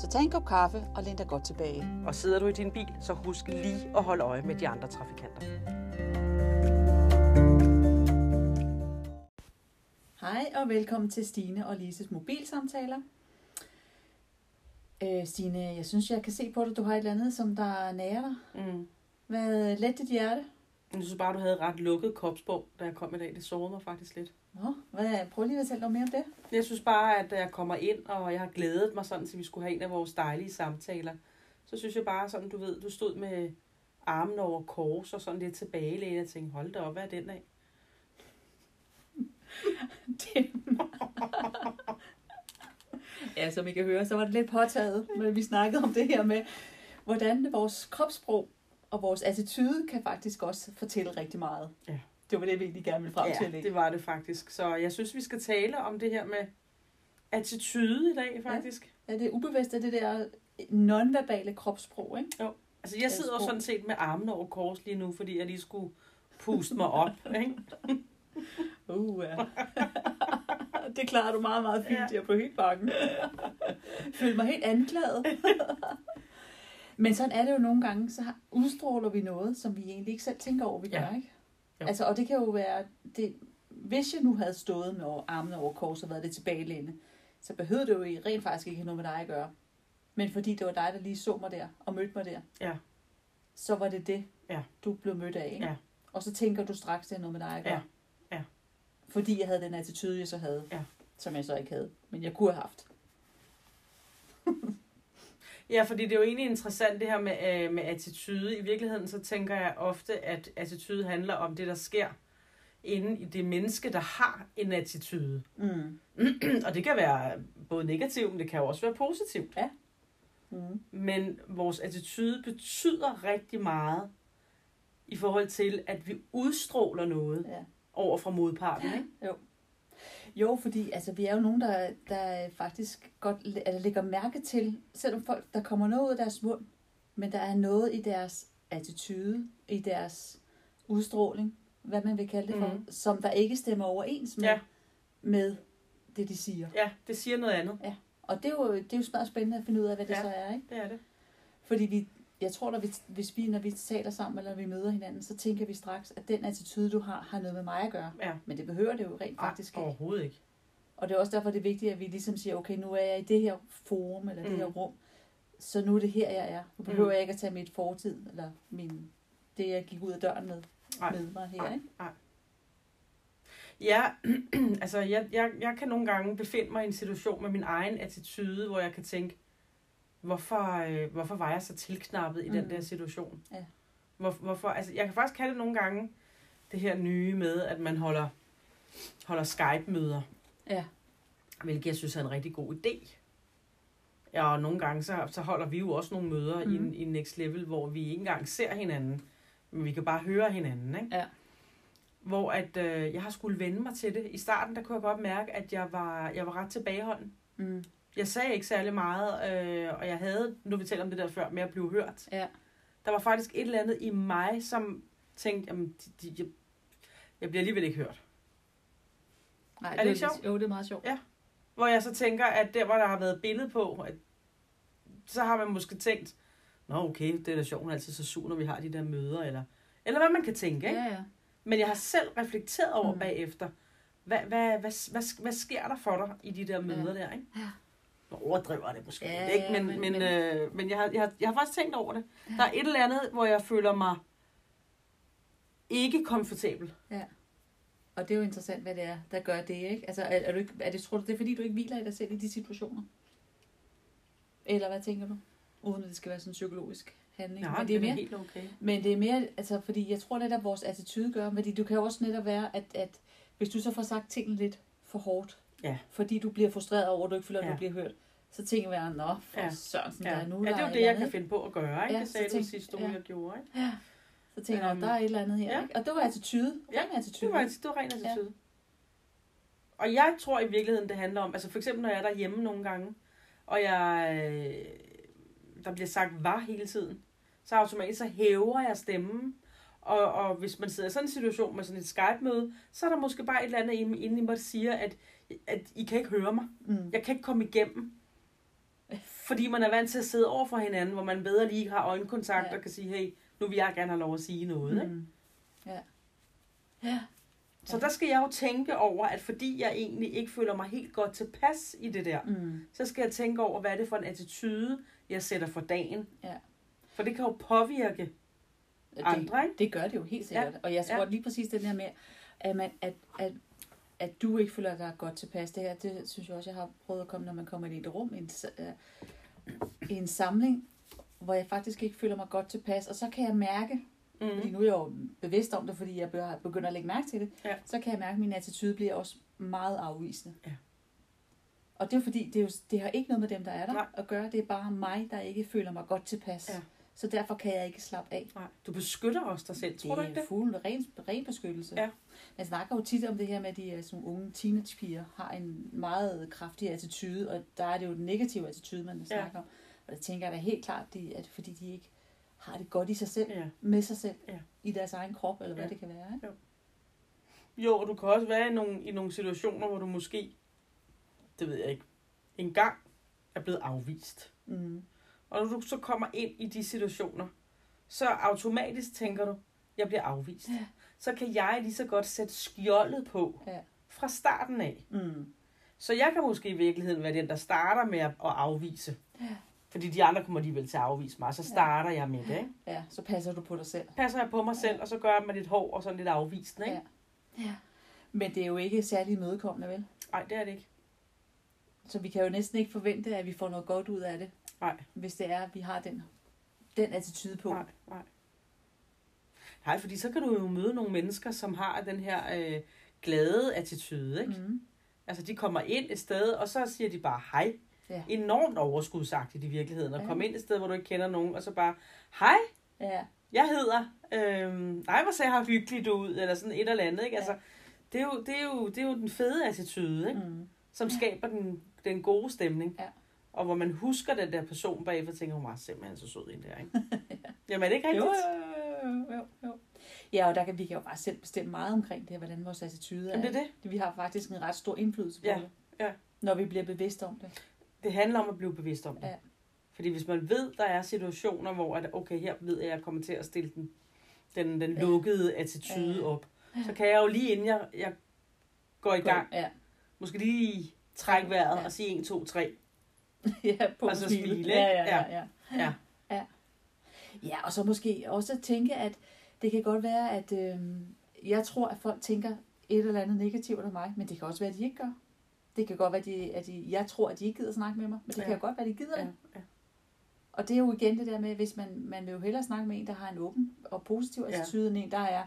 Så tag en kop kaffe og læn dig godt tilbage. Og sidder du i din bil, så husk lige at holde øje med de andre trafikanter. Hej og velkommen til Stine og Lises mobilsamtaler. Øh, Stine, jeg synes, jeg kan se på dig, du har et eller andet, som der nærer dig. Mm. Hvad let dit hjerte? Jeg synes bare, du havde ret lukket kropsbog, da jeg kom i dag. Det sårede mig faktisk lidt. Nå, hvad, prøv lige at fortælle noget mere om det. Jeg synes bare, at jeg kommer ind, og jeg har glædet mig sådan, til vi skulle have en af vores dejlige samtaler, så synes jeg bare sådan, du ved, du stod med armen over kors og sådan lidt tilbagelænet og tænkte, hold da op, hvad er den af? det... ja, som I kan høre, så var det lidt påtaget, men vi snakkede om det her med, hvordan vores kropssprog og vores attitude kan faktisk også fortælle rigtig meget. Ja. Det var det, vi egentlig gerne ville frem ja, til at lægge. det var det faktisk. Så jeg synes, vi skal tale om det her med attitude i dag, faktisk. Ja, det er ubevidst af det der nonverbale kropssprog, ikke? Jo. Altså, jeg sidder jo sådan set med armene over kors lige nu, fordi jeg lige skulle puste mig op, ikke? Uh, ja. det klarer du meget, meget fint. Ja. Jeg blev helt bange. Følte mig helt anklaget. Men sådan er det jo nogle gange, så udstråler vi noget, som vi egentlig ikke selv tænker over, vi gør, Ja. ikke? Jo. Altså, og det kan jo være, det, hvis jeg nu havde stået med armene over kors og været det tilbagelæne, så behøvede det jo rent faktisk ikke have noget med dig at gøre. Men fordi det var dig, der lige så mig der og mødte mig der, Ja. så var det det, Ja. du blev mødt af. Ikke? Ja. Og så tænker du straks, det har noget med dig at gøre. Ja. Ja. Fordi jeg havde den attitude, jeg så havde, Ja. som jeg så ikke havde. Men jeg kunne have haft. Ja, fordi det er jo egentlig interessant det her med, øh, med attitude. I virkeligheden så tænker jeg ofte, at attitude handler om det, der sker inde i det menneske, der har en attitude. Mm. og det kan være både negativt, men det kan jo også være positivt. Mm. Men vores attitude betyder rigtig meget i forhold til, at vi udstråler noget Ja. over fra modparten. Ikke? Jo, fordi altså, vi er jo nogen, der, der faktisk godt altså, lægger mærke til, selvom folk, der kommer noget ud af deres mund, men der er noget i deres attitude, i deres udstråling, hvad man vil kalde det for, mm. som der ikke stemmer overens med, Ja. med det, de siger. Ja, det siger noget andet. Og det er jo, det er jo meget spændende at finde ud af, hvad det Ja. så er. Ikke? Det er det. Fordi vi, jeg tror, at vi, hvis vi, når vi taler sammen, eller vi møder hinanden, så tænker vi straks, at den attitude, du har, har noget med mig at gøre. Ja. Men det behøver det jo rent faktisk Ej, ikke. overhovedet ikke. Og det er også derfor, det er vigtigt, at vi ligesom siger, okay, nu er jeg i det her forum, eller det Mm. her rum, så nu er det her, jeg er. Nu behøver Mm. jeg ikke at tage mit fortid, eller min, det, jeg gik ud af døren med, Nej. med mig her. Nej. Ikke? Ja, altså jeg, jeg, jeg kan nogle gange befinde mig i en situation med min egen attitude, hvor jeg kan tænke, hvorfor, øh, hvorfor var jeg så tilknappet i mm. den der situation? Ja. Hvor, hvorfor, altså jeg kan faktisk have det nogle gange, det her nye med, at man holder, holder Skype-møder, Ja. hvilket jeg synes er en rigtig god idé. Ja, og nogle gange så, så holder vi jo også nogle møder mm. I, i Next Level, hvor vi ikke engang ser hinanden, men vi kan bare høre hinanden, ikke? Ja. Hvor at, øh, jeg har skulle vende mig til det. I starten, der kunne jeg godt mærke, at jeg var, jeg var ret tilbageholden. Mm. Jeg sagde ikke særlig meget, øh, og jeg havde, nu vi talte om det der før, med at blive hørt. Ja. Der var faktisk et eller andet i mig, som tænkte, jamen, de, de, jeg, jeg bliver alligevel ikke hørt. Nej, Er det er ikke sjovt? Jo, det er meget sjovt. Ja. Hvor jeg så tænker, at der, hvor der har været billede på, at, så har man måske tænkt, nå okay, det er da sjovt, hun er altid så sur, når vi har de der møder, eller, eller hvad man kan tænke, ikke? Ja, ja. Men jeg har selv reflekteret over. Mm. bagefter, hvad, hvad, hvad, hvad, hvad sker der for dig i de der møder ja. der, ikke? Ja. Overdriver det måske Ja, ikke? ja, Men, men- men, men, øh, men jeg, har, jeg, har, jeg har faktisk tænkt over det. Ja. Der er et eller andet, hvor jeg føler mig ikke komfortabel. Og det er jo interessant, hvad det er, der gør det, ikke? Altså, er, er, du ikke, er det, tror du, det er fordi, du ikke hviler i dig selv i de situationer? Eller hvad tænker du? Uden at det skal være sådan en psykologisk handling. Nej, Men det er mere, helt okay. Men det er mere, altså, fordi jeg tror netop, at vores attitude gør, fordi du kan jo også netop være, at, at hvis du så får sagt tingene lidt for hårdt, Ja. fordi du bliver frustreret over, at du ikke føler, at Ja. du bliver hørt, så tænker jeg, nå, for Ja. ja. Sørensen, Ja. der er nu, ja, det er jo det, jeg andet, kan finde på at gøre. Ikke? Ja, det sagde du tænk- sidste uge, ja. jeg gjorde. Ikke? Ja. Så tænker jeg, Øhm, der er et eller andet her, ja. ikke? Og det var attitude. Ja, Ren attitude. Det var, det var ren attitude. Og jeg tror i virkeligheden, det handler om, altså for eksempel når jeg er derhjemme nogle gange, og jeg, øh, der bliver sagt var hele tiden, så automatisk så hæver jeg stemmen. Og, og hvis man sidder i sådan en situation med sådan et Skype-møde, så er der måske bare et eller andet inde i mig, der siger, at, at I kan ikke høre mig. Mm. Jeg kan ikke komme igennem. Fordi man er vant til at sidde over for hinanden, hvor man bedre lige har øjenkontakt Ja. og kan sige, hey, nu vil jeg gerne have lov at sige noget. Ikke? Mm. Ja. Ja. Så der skal jeg jo tænke over, at fordi jeg egentlig ikke føler mig helt godt tilpas i det der, Mm. så skal jeg tænke over, hvad er det for en attitude, jeg sætter for dagen. Ja. For det kan jo påvirke andre, ikke? Det, det gør det jo helt sikkert. Ja. Og jeg tror Ja. lige præcis den her med, at, man, at, at, at du ikke føler dig godt tilpas. Det her, det synes jeg også, jeg har prøvet at komme, når man kommer ind i et rum, i en, øh, i en samling, hvor jeg faktisk ikke føler mig godt tilpas. Og så kan jeg mærke, mm. fordi nu er jeg jo bevidst om det, fordi jeg begynder at lægge mærke til det, Ja. så kan jeg mærke, at min attitude bliver også meget afvisende. Ja. Og det er fordi, det, er jo, det har ikke noget med dem, der er der Nej. at gøre. Det er bare mig, der ikke føler mig godt tilpas. Ja. Så derfor kan jeg ikke slappe af. Nej, du beskytter også dig selv, tror du ikke det? er fuld ren, ren beskyttelse. Ja. Man snakker jo tit om det her med, at de er sådan unge teenagepiger har en meget kraftig attitude, og der er det jo den negative attitude, man snakker om. Og det tænker jeg da helt klart, det er fordi de ikke har det godt i sig selv, Ja. med sig selv, Ja. i deres egen krop, eller hvad Ja. det kan være. Ikke? Jo, og du kan også være i nogle, i nogle situationer, hvor du måske, det ved jeg ikke, engang er blevet afvist. Mm. Og når du så kommer ind i de situationer, så automatisk tænker du, jeg bliver afvist. Ja. Så kan jeg lige så godt sætte skjoldet på Ja. fra starten af. Mm. Så jeg kan måske i virkeligheden være den, der starter med at afvise. Ja. Fordi de andre kommer alligevel til at afvise mig, så starter jeg med det. Ikke? Ja, så passer du på dig selv. Passer jeg på mig selv, og så gør jeg med lidt hår og sådan lidt afvisende. Ikke? Ja. ja. Men det er jo ikke særlig imødekommende, vel? Nej, det er det ikke. Så vi kan jo næsten ikke forvente, at vi får noget godt ud af det, Nej, hvis det er, at vi har den, den attitude på. nej, nej. Nej, fordi så kan du jo møde nogle mennesker, som har den her øh, glade attitude. Ikke? Mm. Altså, de kommer ind et sted, og så siger de bare hej. Ja. Enormt overskudsagtigt i virkeligheden. At Ja. komme ind et sted, hvor du ikke kender nogen, og så bare, hej, Ja. jeg hedder, øhm, nej, hvor ser jeg hyggeligt ud, eller sådan et eller andet, ikke? Ja. Altså, det er, jo, det, er jo, det er jo den fede attitude, ikke? Mm. Som skaber den, den gode stemning. Ja. Og hvor man husker den der person bagefter, og tænker, hun var simpelthen så sød en der, ikke? Jamen, er det ikke rigtigt? jo, jo, jo, jo. Ja, og der kan vi kan jo bare selv bestemme meget omkring det her, hvordan vores attitude er. Jamen, det er det. Vi har faktisk en ret stor indflydelse på Ja, det. ja. Når vi bliver bevidste om det. Det handler om at blive bevidst om det. Ja. Fordi hvis man ved, der er situationer, hvor at, okay, her ved jeg, at jeg kommer til at stille den, den, den Ja. lukkede attitude Ja. op, så kan jeg jo lige inden jeg, jeg går i gang, Ja, måske lige trække vejret Ja. og sige 1, 2, 3. ja på Og at så smile. smile? Ja, ja, ja, ja. Ja. Ja. ja, og så måske også tænke, at det kan godt være, at øh, jeg tror, at folk tænker et eller andet negativt om mig, men det kan også være, at de ikke gør. Det kan godt være, at, de, at de, jeg tror, at de ikke gider snakke med mig, men det Ja. kan godt være, at de gider Ja, det. ja. Og det er jo igen det der med, hvis man, man vil jo hellere snakke med en, der har en åben og positiv Ja. attitude, end en, der er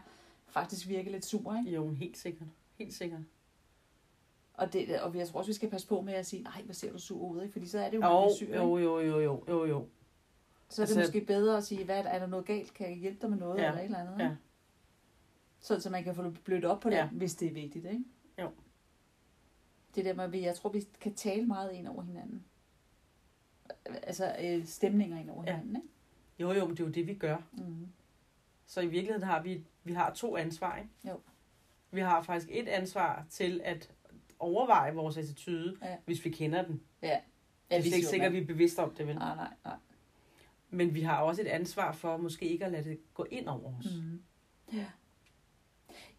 faktisk virkelig lidt sur, ikke? Jo, helt sikkert. Helt sikkert. Og, det, og jeg tror også, vi skal passe på med at sige, nej, hvor ser du sur ud, ikke? Fordi så er det jo, Jo, syg, jo, jo, jo, jo, jo, jo. Så er det Altså- måske bedre at sige, hvad er, der, er der noget galt? Kan jeg hjælpe dig med noget? Ja, Eller et eller andet? ja. Sådan, så man kan få blødt op på det, Ja. hvis det er vigtigt, ikke? Jo. Det der med, at vi- jeg tror, vi kan tale meget ind over hinanden. Altså øh, stemninger ind over Ja. hinanden, ikke? Jo, jo, men det er jo det, vi gør. Mm. Så i virkeligheden har vi, vi har to ansvar, ikke? Jo. Vi har faktisk et ansvar til at overveje vores attitude, Ja. hvis vi kender den. Ja, Det er slet ikke sikkert, at vi er bevidste om det, vel? Nej, nej, nej. Men vi har også et ansvar for måske ikke at lade det gå ind over os. Mm. Ja.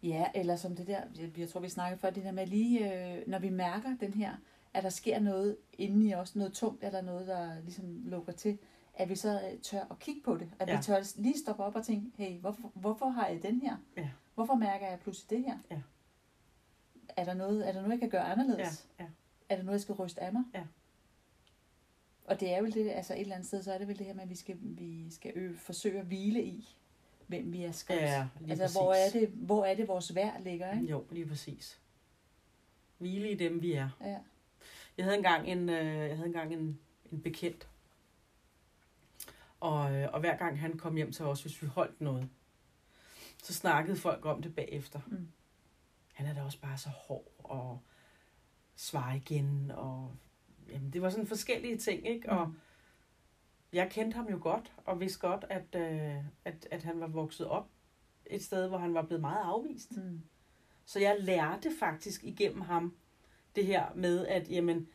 Ja, eller som det der, jeg, jeg tror, vi snakkede før, det der med lige, øh, når vi mærker den her, at der sker noget inde i os, noget tungt, eller noget, der ligesom lukker til, at vi så øh, tør at kigge på det. At Ja. vi tør lige stoppe op og tænke, hey, hvorfor, hvorfor har jeg den her? Ja. Hvorfor mærker jeg pludselig det her? Ja. Er der noget, er der noget jeg kan gøre anderledes? Ja, ja. Er der noget, jeg skal ryste af mig? Ja. Og det er vel det, altså et eller andet sted, så er det vel det her med, at vi skal, vi skal ø, forsøge at hvile i, hvem vi er skrevet. Ja, altså, præcis. hvor er, det, hvor er det, vores værd ligger, ikke? Jo, lige præcis. Hvile i dem, vi er. Ja. Jeg havde engang en, øh, jeg havde engang en, en bekendt, og, øh, og hver gang han kom hjem til os, hvis vi holdt noget, så snakkede folk om det bagefter. Mm. Han er da også bare så hård og svar igen, og jamen, det var sådan forskellige ting, ikke? Og Mm. jeg kendte ham jo godt, og vidste godt, at, øh, at, at han var vokset op et sted, hvor han var blevet meget afvist. Mm. Så jeg lærte faktisk igennem ham det her med, at jamen,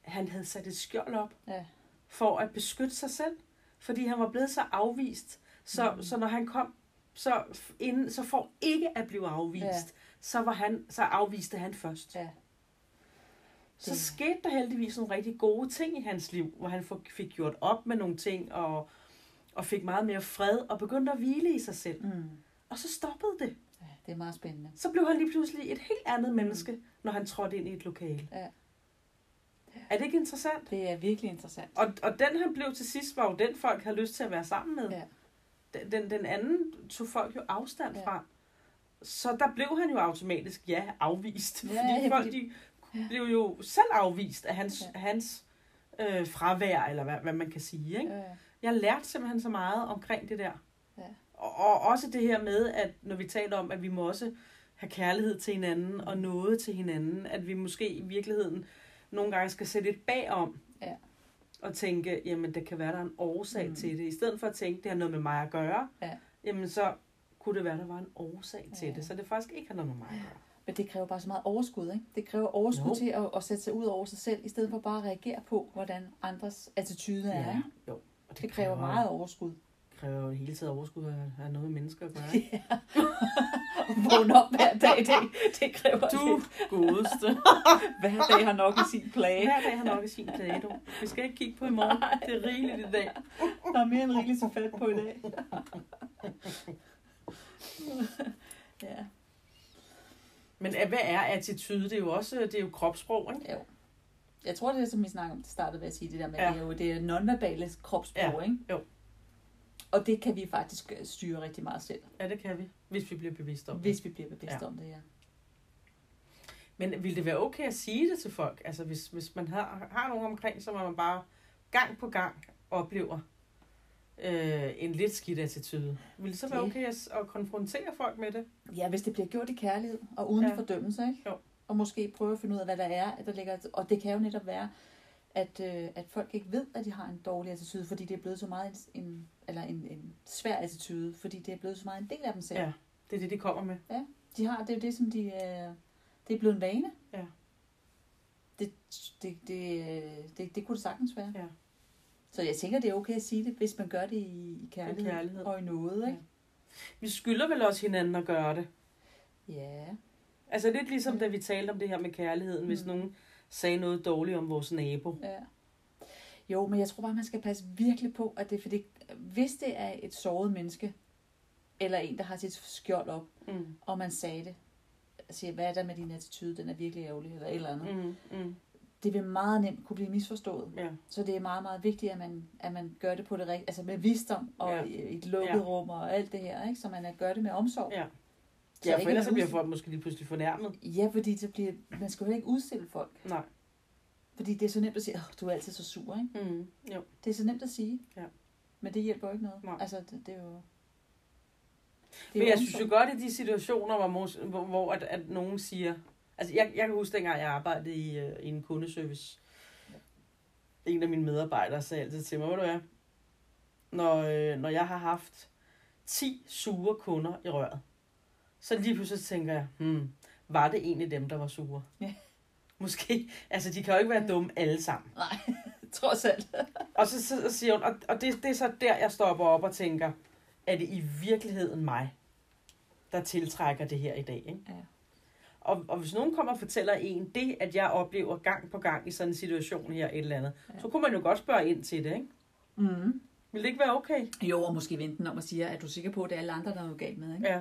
han havde sat et skjold op Ja. for at beskytte sig selv, fordi han var blevet så afvist. Så, Mm. mm. så når han kom, så, inden, så for ikke at blive afvist, Ja. Så, var han, så afviste han først. Ja. Så Det- skete der heldigvis nogle rigtig gode ting i hans liv, hvor han fik gjort op med nogle ting, og, og fik meget mere fred, og begyndte at hvile i sig selv. Mm. Og så stoppede det. Ja, det er meget spændende. Så blev han lige pludselig et helt andet menneske, når han trådte ind i et lokale. Ja. Er det ikke interessant? Det er virkelig interessant. Og, og den han blev til sidst, var jo den folk havde lyst til at være sammen med. Ja. Den, den, den anden tog folk jo afstand Ja. fra. Så der blev han jo automatisk, ja, afvist. Ja, fordi ja, folk de Ja. blev jo selv afvist af hans, Ja. hans øh, fravær, eller hvad, hvad man kan sige. Ikke? Ja. Jeg lærte simpelthen så meget omkring det der. Ja. Og, og også det her med, at når vi taler om, at vi må også have kærlighed til hinanden og noget til hinanden, at vi måske i virkeligheden nogle gange skal sætte lidt bagom Ja. og tænke, jamen det kan være, der er en årsag Mm. mm. til det. I stedet for at tænke, det har noget med mig at gøre, Ja. jamen så kunne det være, der var en årsag til Ja. det. Så det faktisk ikke har noget med mig at gøre. Men det kræver bare så meget overskud, ikke? Det kræver overskud Jo. til at, at sætte sig ud over sig selv, i stedet for bare at reagere på, hvordan andres attitude er. Ikke? jo. Og Det kræver meget overskud. kræver jo hele tiden overskud at have noget med mennesker at gøre. Ja. Vågne op hver dag, det, det kræver Du lidt. godeste. Hver dag har nok i sin plage. Hver dag har nok i sin plage, du. Vi skal ikke kigge på i morgen. Det er rigeligt i dag. Der er mere end rigeligt til fat på i dag. ja. Men hvad er attitude? Det er jo også det er jo kropssprog, ikke? Jo. Jeg tror, det er, som vi snakkede om, det startede ved at sige, det der med, Ja. det er jo det er nonverbale kropssprog, Ja. ikke? Jo. Og det kan vi faktisk øh, styre rigtig meget selv, Ja, det kan vi, hvis vi bliver bevidste om det. hvis vi bliver bevidste Ja. om det, ja. Men vil det være okay at sige det til folk? Altså hvis, hvis man har, har nogen omkring, så man bare gang på gang oplever øh, en lidt skidt attitude. Vil det så være Det- okay at, at konfrontere folk med det? Ja, hvis det bliver gjort i kærlighed og uden Ja. ja. fordømmelse, ikke? Jo. Og måske prøve at finde ud af, hvad der er, der ligger. Og det kan jo netop være, at, øh, at folk ikke ved, at de har en dårlig attitude, fordi det er blevet så meget en, en eller en, en svær attitude, fordi det er blevet så meget en del af dem selv. Ja. Det er det, de kommer med. De har, det er jo det, som de, øh, det er blevet en vane. Ja. Det, det, det, øh, det, det kunne det sagtens være. Ja. Så jeg tænker, det er okay at sige det, hvis man gør det i, i kærlighed, kærlighed. og i noget, ikke? Vi skylder vel også hinanden at gøre det. Ja. Altså lidt ligesom da vi talte om det her med kærligheden, hvis Mm. nogen sagde noget dårligt om vores nabo. Ja. Jo, men jeg tror bare, man skal passe virkelig på, at det er fordi, hvis det er et såret menneske, eller en, der har sit skjold op, Mm. og man sagde det, siger, hvad er der med din attitude, den er virkelig ærgerlig, eller et eller andet. Mm. Mm. Det vil meget nemt kunne blive misforstået. Ja. Så det er meget, meget vigtigt, at man, at man gør det på det rigtige, altså med visdom, og Ja. et lukket Ja. rum, og alt det her, ikke? så man gør det med omsorg. Ja. Så Ja, for ellers så bliver folk måske lige pludselig fornærmet. Ja, fordi så bliver, man skal jo ikke udstille folk. Nej. Fordi det er så nemt at sige, oh, du er altid så sur, ikke? Mm. Jo. Det er så nemt at sige. Ja. Men det hjælper jo ikke noget. Nej. Altså, det, det er jo... Det Men jo jeg synes jo omsorg. godt, i de situationer, hvor, hvor at, at nogen siger... Altså, jeg, jeg kan huske, dengang jeg arbejdede i, uh, i en kundeservice. En af mine medarbejdere sagde altid til mig, ved du hvad, når, øh, når jeg har haft 10 sure kunder i røret, så lige pludselig tænker jeg, hmm, var det egentlig dem, der var sure? Ja. Måske. Altså, de kan jo ikke være dumme alle sammen. Nej, trods alt. Og så, så siger hun, og, og det, det er så der, jeg stopper op og tænker, er det i virkeligheden mig, der tiltrækker det her i dag? Ikke? Ja. Og, og hvis nogen kommer og fortæller en det, at jeg oplever gang på gang i sådan en situation her, et eller andet, Ja. ja. så kunne man jo godt spørge ind til det, ikke? Mm. Vil det ikke være okay? Jo, og måske vente den om at sige, at du er sikker på, at det er alle andre, der er noget galt med. Ikke? Ja.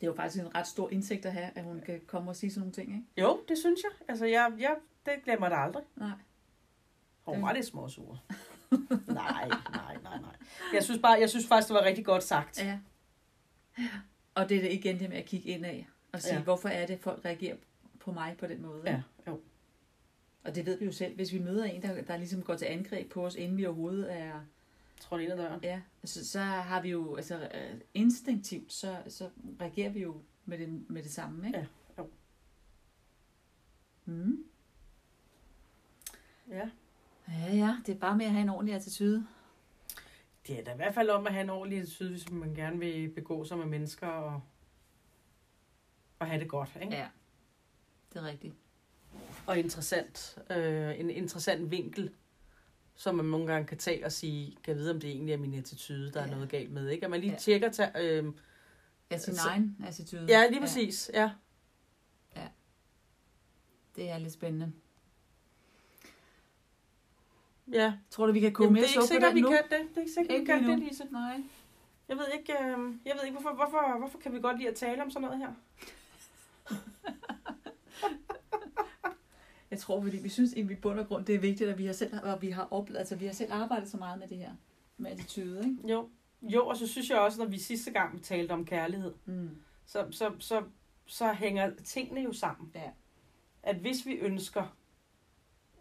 Det er jo faktisk en ret stor indsigt at have, at hun kan komme og sige sådan nogle ting. Ikke? Jo, det synes jeg. Altså, jeg, jeg det glemmer det aldrig. Nej. Hun var lidt småsur. nej, nej, nej, nej. Jeg synes, bare, jeg synes faktisk, det var rigtig godt sagt. Ja. Og det er det igen det med at kigge ind af og sige, Ja. hvorfor er det, folk reagerer på mig på den måde. Ja, jo. Og det ved vi jo selv, hvis vi møder en, der, der ligesom går til angreb på os, inden vi overhovedet er... Tror ind ad døren. Ja, så, så har vi jo, altså øh, instinktivt, så, så reagerer vi jo med det, med det samme, ikke? Ja, jo. Mm. Ja. Ja, ja, det er bare med at have en ordentlig attitude. Det er da i hvert fald om at have en ordentlig attitude, hvis man gerne vil begå sig med mennesker og, og have det godt. Ikke? Ja, det er rigtigt. Og interessant, øh, en interessant vinkel, som man nogle gange kan tage og sige, kan vide, om det egentlig er min attitude, der ja. er Ja. noget galt med. Ikke? At man lige Ja. tjekker, ta- øh, Ja, sin Så- egen attitude. ja, lige præcis, ja. Det er lidt spændende. ja. Tror du, vi kan komme Jamen, mere det er ikke på sikkert, den vi nu? kan det. Det er ikke sikkert, vi kan lige det, nu. Lise. Nej. Jeg ved ikke, øh, jeg ved ikke hvorfor, hvorfor, hvorfor kan vi godt lide at tale om sådan noget her? Jeg tror, fordi vi synes egentlig i bund og grund, det er vigtigt, at vi har selv, og vi har oplevet, altså vi har selv arbejdet så meget med det her, med attitude, ikke? Jo. Jo, og så synes jeg også, når vi sidste gang talte om kærlighed, Mm. så, så, så, så hænger tingene jo sammen. Ja. At hvis vi ønsker,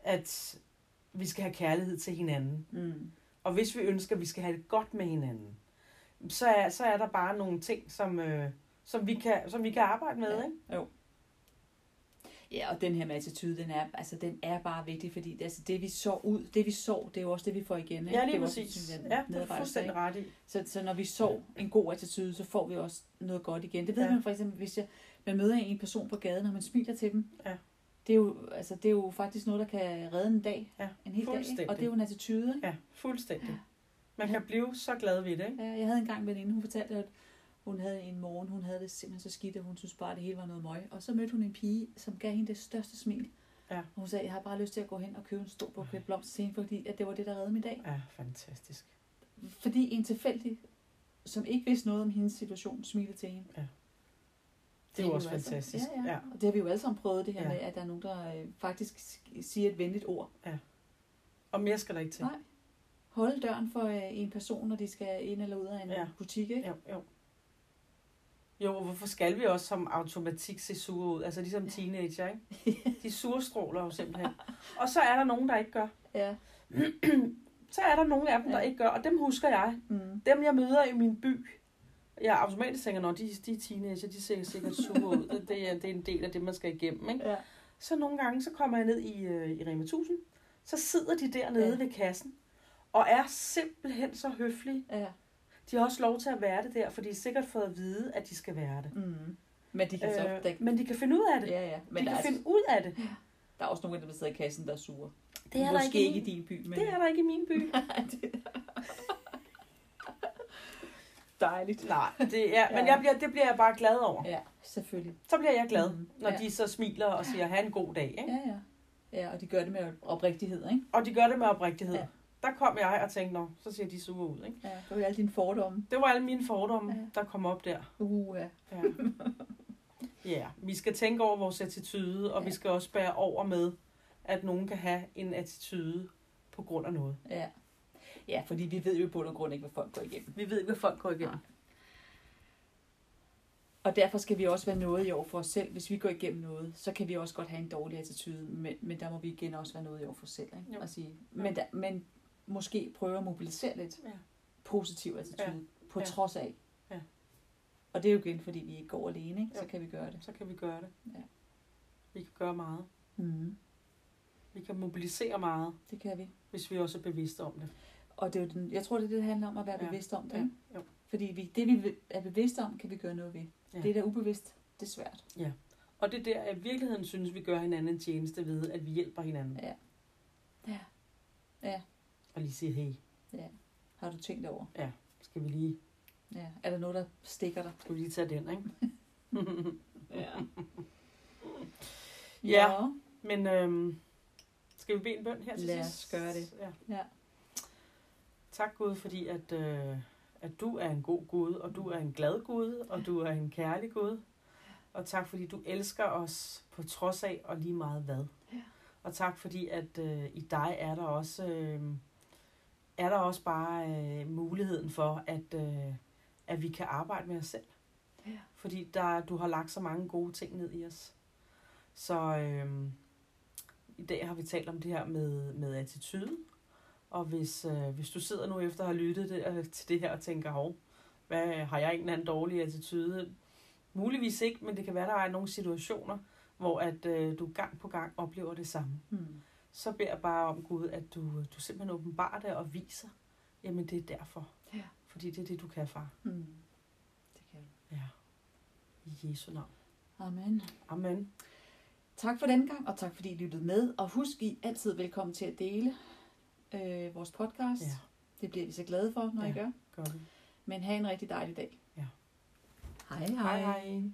at vi skal have kærlighed til hinanden, Mm. og hvis vi ønsker, at vi skal have det godt med hinanden, så er, så er der bare nogle ting, som, øh, som, vi, kan, som vi kan arbejde med. Ja. Ikke? Ja, og den her med attitude, den er, altså, den er bare vigtig, fordi det, altså, det vi så ud, det vi så, det er jo også det, vi får igen. Ikke? Ja, det er lige jo også, præcis. synes jeg, Ja, det er fuldstændig ret i. Så, så når vi så en god attitude, så får vi også noget godt igen. Det ved Ja. ja. man for eksempel, hvis jeg, man møder en person på gaden, og man smiler til dem. Ja. Det er, jo, altså, det er jo faktisk noget, der kan redde en dag. Ja, en hel dag. Ikke? Og det er jo en attitude. Ikke? Ja, fuldstændig. Man kan blive så glad ved det, ikke? Ja, jeg havde engang en veninde, hun fortalte, at hun havde en morgen, hun havde det simpelthen så skidt, at hun synes bare, at det hele var noget møg. Og så mødte hun en pige, som gav hende det største smil. Ja. Og hun sagde, jeg har bare lyst til at gå hen og købe en stor buket blomster til hende, fordi at det var det, der reddede mig i dag. Ja, fantastisk. Fordi en tilfældig, som ikke vidste noget om hendes situation, smilede til hende. Det er jo også fantastisk. Ja, ja. Ja. Og det har vi jo alle sammen prøvet, det her Ja. ja. med, at der er nogen, der øh, faktisk siger et venligt ord. Og mere skal der ikke til. Nej. Holde døren for øh, en person, når de skal ind eller ud af en Ja. ja. butik, ikke? Jo, jo. Jo, hvorfor skal vi også som automatik se sure ud? Altså ligesom teenager, ikke? De surstråler jo simpelthen. Og så er der nogen, der ikke gør. Ja. Så er der nogle af dem, der Ja. ikke gør, og dem husker jeg. Mm. Dem, jeg møder i min by, jeg automatisk tænker, når de, de er teenager, de ser sikkert sure ud. Det, det, er, det er en del af det, man skal igennem, ikke? Ja. Så nogle gange, så kommer jeg ned i, øh, i Rema 1000, så sidder de dernede. Ja. ved kassen, og er simpelthen så høflige. ja. De har også lov til at være det der, for de har sikkert fået at vide, at de skal være det. Mm. Men de kan så... Øh, Der, men de kan finde ud af det. ja, ja. de Men der kan er, finde ud af det. der er også dem, der sidder i kassen, der er sure. Det er der Måske ikke, ikke i din by, men... Det er der ikke i min by. Dejligt. Nej, det er, men Ja. jeg bliver, det bliver jeg bare glad over. Ja, selvfølgelig. Så bliver jeg glad, Mhm. når Ja. de så smiler og siger, have en god dag. Ikke? Ja, ja. Ja, og de gør det med oprigtighed, ikke? Og de gør det med oprigtighed. Ja. Der kom jeg og tænkte, nå, så ser de sure ud. Ikke? Ja, det var jo alle dine fordomme. Det var alle mine fordomme, Ja. der kom op der. Uh, ja. Ja. ja, vi skal tænke over vores attitude, og Ja. vi skal også bære over med, at nogen kan have en attitude på grund af noget. Ja. Ja, fordi vi ved jo bund og grund ikke, hvad folk går igennem. Vi ved ikke, hvad folk går igennem. Og derfor skal vi også være noget i år for os selv. Hvis vi går igennem noget, så kan vi også godt have en dårlig attitude, men, men der må vi igen også være noget i år for os selv. Ikke? Jo. Og sige, men, der, men måske prøve at mobilisere lidt Ja. positiv attitude, Ja. på Ja. trods af. Ja. Og det er jo igen, fordi vi ikke går alene, ikke? så Jo. kan vi gøre det. Så kan vi gøre det. Ja. Vi kan gøre meget. Mm. Vi kan mobilisere meget, Det kan vi. hvis vi også er bevidste om det. Og det er jo den, jeg tror, det er det, det handler om at være Ja. bevidst om det. Ja. Jo. Fordi vi, det, vi er bevidste om, kan vi gøre noget ved. Ja. Ja. Det, der er ubevidst, det er svært. Og det er der, jeg i virkeligheden synes, vi gør hinanden en tjeneste ved, at vi hjælper hinanden. Ja. Ja. Ja. Og lige sige, hey, Har du tænkt over? skal vi lige, Ja. Er der noget, der stikker dig? skal vi lige tage den, ikke? Ja. Ja. Men øhm, skal vi bede en bøn her til Lad sidst? os gøre det. Ja. Ja. Tak Gud, fordi at, øh, at du er en god Gud, og du er en glad Gud, og du er en kærlig Gud. Og tak fordi du elsker os på trods af og lige meget hvad. Ja. Og tak fordi at øh, i dig er der også øh, er der også bare øh, muligheden for at øh, at vi kan arbejde med os selv. Ja. Fordi der du har lagt så mange gode ting ned i os. Så øh, i dag har vi talt om det her med, med attitude. Og hvis, øh, hvis du sidder nu efter at have lyttet det, øh, til det her og tænker, hov, hvad, har jeg en eller anden dårlig attitude? Muligvis ikke, men det kan være, der er nogle situationer, hvor at øh, du gang på gang oplever det samme. Mm. Så beder jeg bare om Gud, at du, du simpelthen åbenbarer det og viser, jamen det er derfor. Ja. Fordi det er det, du kan, far. Mm. Det kan du. Ja. I Jesu navn. Amen. Amen. Tak for den gang, og tak fordi I lyttede med. Og husk, I altid velkommen til at dele øh, vores podcast. Ja. Det bliver vi så glade for, når ja. I gør. Gør det. Men have en rigtig dejlig dag. Ja. Hej Hej hej.